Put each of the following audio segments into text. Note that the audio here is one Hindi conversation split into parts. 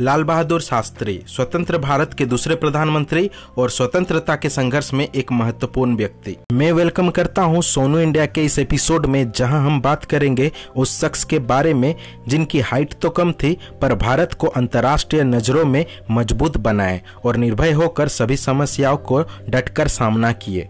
लाल बहादुर शास्त्री, स्वतंत्र भारत के दूसरे प्रधानमंत्री और स्वतंत्रता के संघर्ष में एक महत्वपूर्ण व्यक्ति। मैं वेलकम करता हूँ सोनू इंडिया के इस एपिसोड में, जहाँ हम बात करेंगे उस शख्स के बारे में, जिनकी हाइट तो कम थी, पर भारत को अंतर्राष्ट्रीय नज़रों में मज़बूत बनाए और निर्भय होकर सभी समस्याओं को डटकर सामना किए।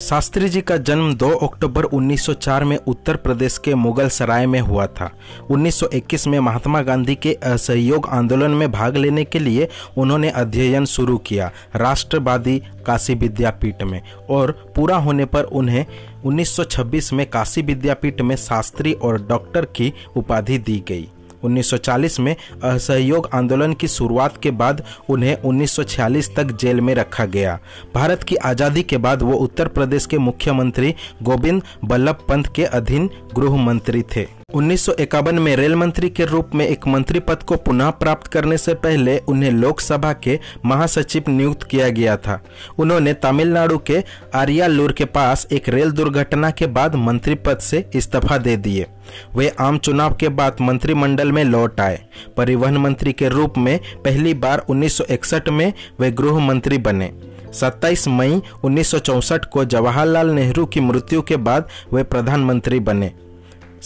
शास्त्री जी का जन्म 2 अक्टूबर 1904 में उत्तर प्रदेश के मुगल सराय में हुआ था। 1921 में महात्मा गांधी के असहयोग आंदोलन में भाग लेने के लिए उन्होंने अध्ययन शुरू किया, राष्ट्रवादी काशी विद्यापीठ में, और पूरा होने पर उन्हें 1926 में काशी विद्यापीठ में शास्त्री और डॉक्टर की उपाधि दी गई। 1940 में असहयोग आंदोलन की शुरुआत के बाद उन्हें 1946 तक जेल में रखा गया। भारत की आज़ादी के बाद वो उत्तर प्रदेश के मुख्यमंत्री गोविंद बल्लभ पंत के अधीन गृह मंत्री थे। उन्नीस सौ इक्यावन में रेल मंत्री के रूप में एक मंत्री पद को पुनः प्राप्त करने से पहले उन्हें लोकसभा के महासचिव नियुक्त किया गया था। उन्होंने तमिलनाडु के आरियालूर के पास एक रेल दुर्घटना के बाद मंत्री पद से इस्तीफा दे दिए। वे आम चुनाव के बाद मंत्रिमंडल में लौट आए। परिवहन मंत्री के रूप में पहली बार 1961 में वे गृह मंत्री बने। 27 मई 1964 को जवाहरलाल नेहरू की मृत्यु के बाद वे प्रधानमंत्री बने।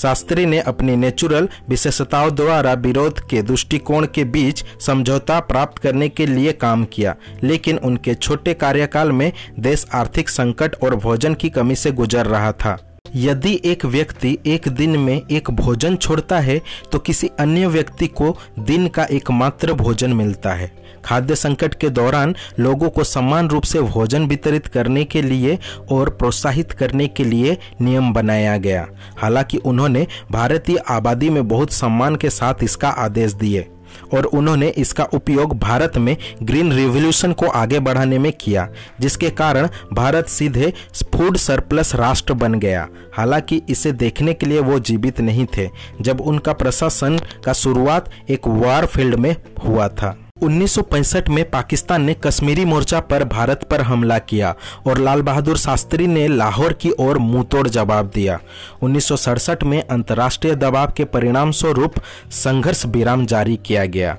शास्त्री ने अपनी नेचुरल विशेषताओं द्वारा विरोध के दृष्टिकोण के बीच समझौता प्राप्त करने के लिए काम किया, लेकिन उनके छोटे कार्यकाल में देश आर्थिक संकट और भोजन की कमी से गुजर रहा था। यदि एक व्यक्ति एक दिन में एक भोजन छोड़ता है तो किसी अन्य व्यक्ति को दिन का एकमात्र भोजन मिलता है। खाद्य संकट के दौरान लोगों को समान रूप से भोजन वितरित करने के लिए और प्रोत्साहित करने के लिए नियम बनाया गया। हालाँकि उन्होंने भारतीय आबादी में बहुत सम्मान के साथ इसका आदेश दिए। और उन्होंने इसका उपयोग भारत में ग्रीन रिवोल्यूशन को आगे बढ़ाने में किया, जिसके कारण भारत सीधे फ़ूड सरप्लस राष्ट्र बन गया। हालाँकि इसे देखने के लिए वो जीवित नहीं थे, जब उनका प्रशासन का शुरुआत एक वार फ़ील्ड में हुआ था। 1965 में पाकिस्तान ने कश्मीरी मोर्चा पर भारत पर हमला किया और लाल बहादुर शास्त्री ने लाहौर की ओर मुंहतोड़ जवाब दिया। उन्नीस सौ सड़सठ में अंतर्राष्ट्रीय दबाव के परिणाम स्वरूप संघर्ष विराम जारी किया गया।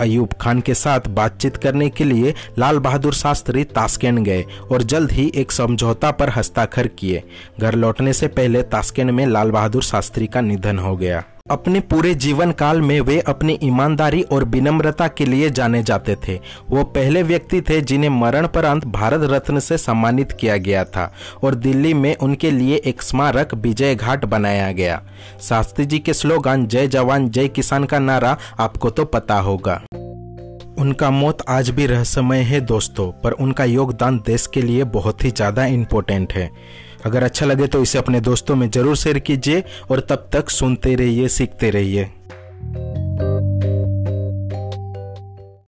अयूब खान के साथ बातचीत करने के लिए लाल बहादुर शास्त्री तास्केंड गए और जल्द ही एक समझौता पर हस्ताक्षर किए। घर लौटने से पहले तास्केंड में लाल बहादुर शास्त्री का निधन हो गया। अपने पूरे जीवन काल में वे अपनी ईमानदारी और विनम्रता के लिए जाने जाते थे। वो पहले व्यक्ति थे जिन्हें मरण उपरांत भारत रत्न से सम्मानित किया गया था और दिल्ली में उनके लिए एक स्मारक विजय घाट बनाया गया। शास्त्री जी के स्लोगान, जय जवान, जय किसान का नारा, आपको तो पता होगा। उनका मौत आज भी रहस्यमय है दोस्तों, पर उनका योगदान देश के लिए बहुत ही ज़्यादा इम्पोर्टेंट है। अगर अच्छा लगे तो इसे अपने दोस्तों में ज़रूर शेयर कीजिए और तब तक सुनते रहिए, सीखते रहिए।